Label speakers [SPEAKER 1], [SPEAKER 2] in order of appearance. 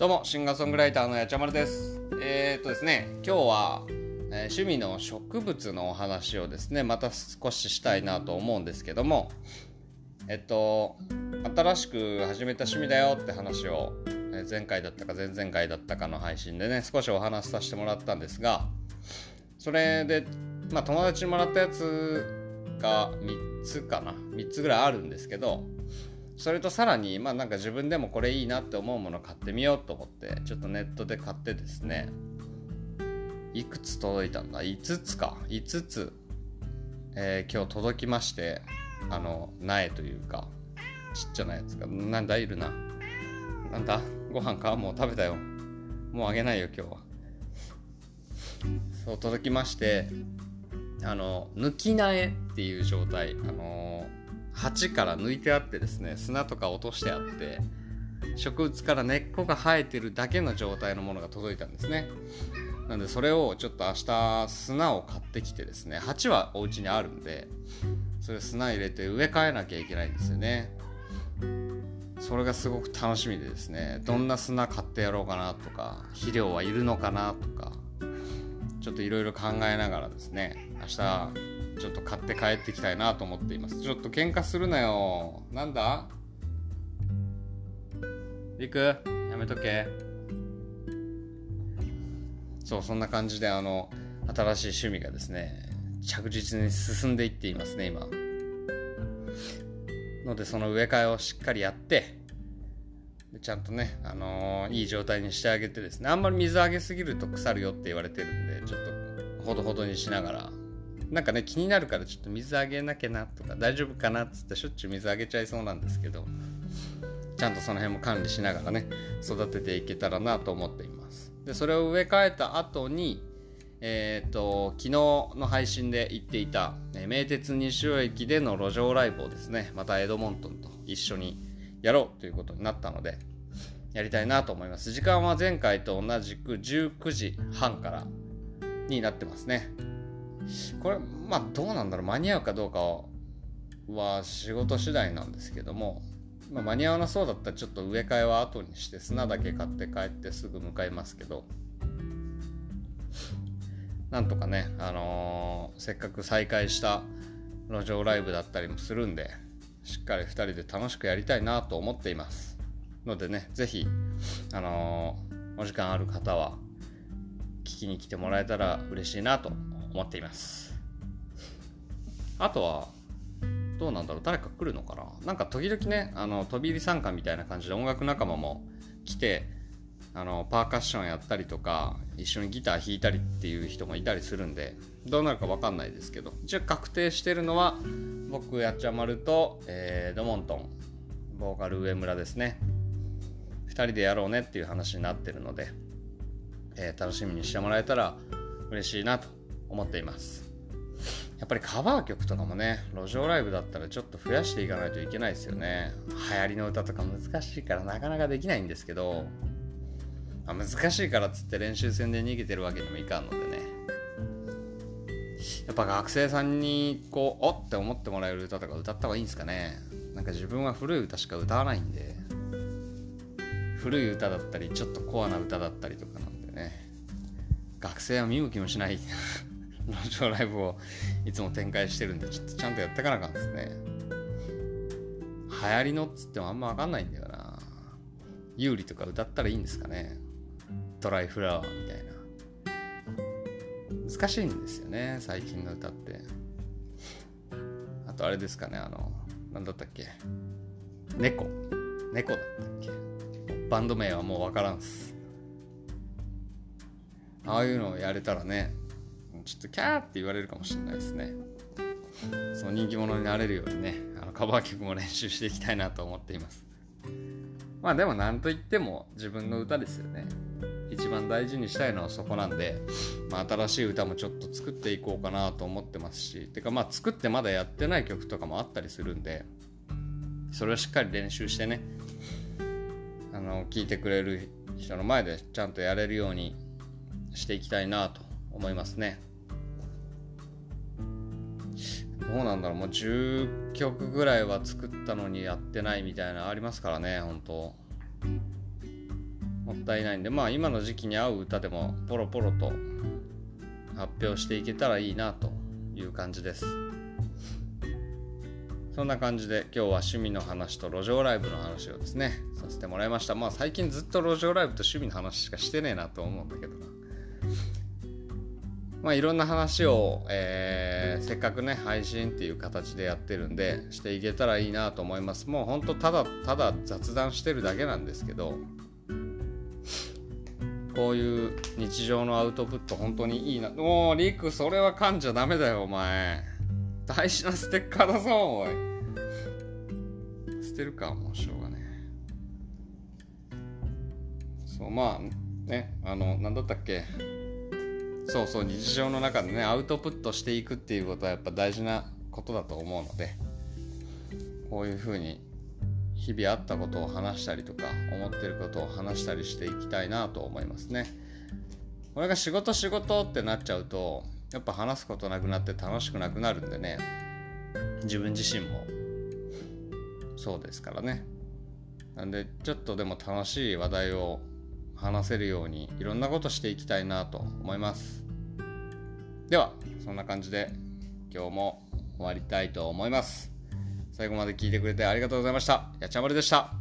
[SPEAKER 1] どうもシンガーソングライターのやちゃまるです。えー、っとですね今日は、えー、趣味の植物のお話をですねまた少ししたいなと思うんですけどもえっと新しく始めた趣味だよって話を前回だったか前々回だったかの配信でね少しお話しさせてもらったんですがそれでまあ友達にもらったやつが3つかな。3つぐらいあるんですけどそれとさらにまあなんか自分でもこれいいなって思うもの買ってみようと思ってちょっとネットで買ってですねいくつ届いたんだ？5つか。5つ、えー、今日届きましてあの苗というかちっちゃなやつがなんだ？いるな。なんだ？ご飯か？もう食べたよ。もうあげないよ今日は。そう届きましてあの抜き苗っていう状態。あの鉢から抜いてあってですね砂とか落としてあって植物から根っこが生えてるだけの状態のものが届いたんですね。なんでそれをちょっと明日砂を買ってきてですね鉢はお家にあるんでそれ砂入れて植え替えなきゃいけないんですよね。それがすごく楽しみでですねどんな砂買ってやろうかなとか肥料はいるのかなとかちょっといろいろ考えながらですね明日ちょっと買って帰ってきたいなと思っています。ちょっと喧嘩するなよ。なんだ？りくやめとけ。そうそんな感じであの新しい趣味がですね着実に進んでいっていますね今。のでその植え替えをしっかりやってちゃんとね、あのー、いい状態にしてあげてですね。あんまり水あげすぎると腐るよって言われてるんでちょっとほどほどにしながらなんかね気になるからちょっと水あげなきゃなとか大丈夫かなっつってしょっちゅう水あげちゃいそうなんですけどちゃんとその辺も管理しながらね育てていけたらなと思っています。でそれを植え替えた後にえっ、ー、と昨日の配信で言っていた、え名鉄西尾駅での路上ライブをですねまたエドモントンと一緒にやろうということになったのでやりたいなと思います。時間は前回と同じく19時半からになってますね。これまあどうなんだろう。間に合うかどうかは仕事次第なんですけども、まあ、間に合わなそうだったらちょっと植え替えは後にして砂だけ買って帰ってすぐ向かいますけどなんとかね、あのー、せっかく再開した路上ライブだったりもするんでしっかり2人で楽しくやりたいなと思っています。のでね是非あのー、お時間ある方は聞きに来てもらえたら嬉しいなと思っています。あとはどうなんだろう。誰か来るのかな。なんか時々ねあの飛び入り参加みたいな感じで音楽仲間も来てあのパーカッションやったりとか一緒にギター弾いたりっていう人もいたりするんでどうなるか分かんないですけど一応確定してるのは僕やっちゃまると、えー、ドモントンボーカル上村ですね。2人でやろうねっていう話になってるので、えー、楽しみにしてもらえたら嬉しいなと思っています。やっぱりカバー曲とかもね路上ライブだったらちょっと増やしていかないといけないですよね。流行りの歌とか難しいからなかなかできないんですけど、まあ、難しいからっつって練習戦で逃げてるわけにもいかんのでね。やっぱ学生さんにこうおって思ってもらえる歌とか歌った方がいいんですかね。なんか自分は古い歌しか歌わないんで古い歌だったりちょっとコアな歌だったりとかなんでね。学生は見向きもしない。路上ライブをいつも展開してるんで、ちょっとちゃんとやってかなかんですね。流行りのっつってもあんまわかんないんだよな。有利とか歌ったらいいんですかね。ドライフラワーみたいな。難しいんですよね、最近の歌って。あとあれですかね、あの、なんだったっけ。猫。猫だったっけ。バンド名はもうわからんっす。ああいうのをやれたらね、ちょっとキャーって言われるかもしれないですね。その人気者になれるようにねあのカバー曲も練習していきたいなと思っています。まあでも何と言っても自分の歌ですよね。一番大事にしたいのはそこなんで、まあ、新しい歌もちょっと作っていこうかなと思ってますしてかまあ作ってまだやってない曲とかもあったりするんでそれをしっかり練習してねあの聴いてくれる人の前でちゃんとやれるようにしていきたいなと思いますね。うなんだろう。もう10曲ぐらいは作ったのにやってないみたいなありますからね本当。もったいないんで。まあ今の時期に合う歌でもポロポロと発表していけたらいいなという感じです。そんな感じで今日は趣味の話と路上ライブの話をですねさせてもらいました。まあ最近ずっと路上ライブと趣味の話しかしてねえなと思うんだけどな。まあいろんな話を、えー、せっかくね配信っていう形でやってるんでしていけたらいいなと思います。もうほんとただただ雑談してるだけなんですけどこういう日常のアウトプット本当にいいな。おおリクそれは噛んじゃダメだよお前。大事なステッカーだぞおい。捨てるかもうしょうがねそうまあねあの何だったっけ？そうそう日常の中でねアウトプットしていくっていうことはやっぱ大事なことだと思うのでこういうふうに日々あったことを話したりとか思ってることを話したりしていきたいなと思いますね。これが仕事仕事ってなっちゃうとやっぱ話すことなくなって楽しくなくなるんでね自分自身も。そうですからね。なんでちょっとでも楽しい話題を話せるようにいろんなことしていきたいなと思います。ではそんな感じで今日も終わりたいと思います。最後まで聞いてくれてありがとうございました。やちゃまるでした。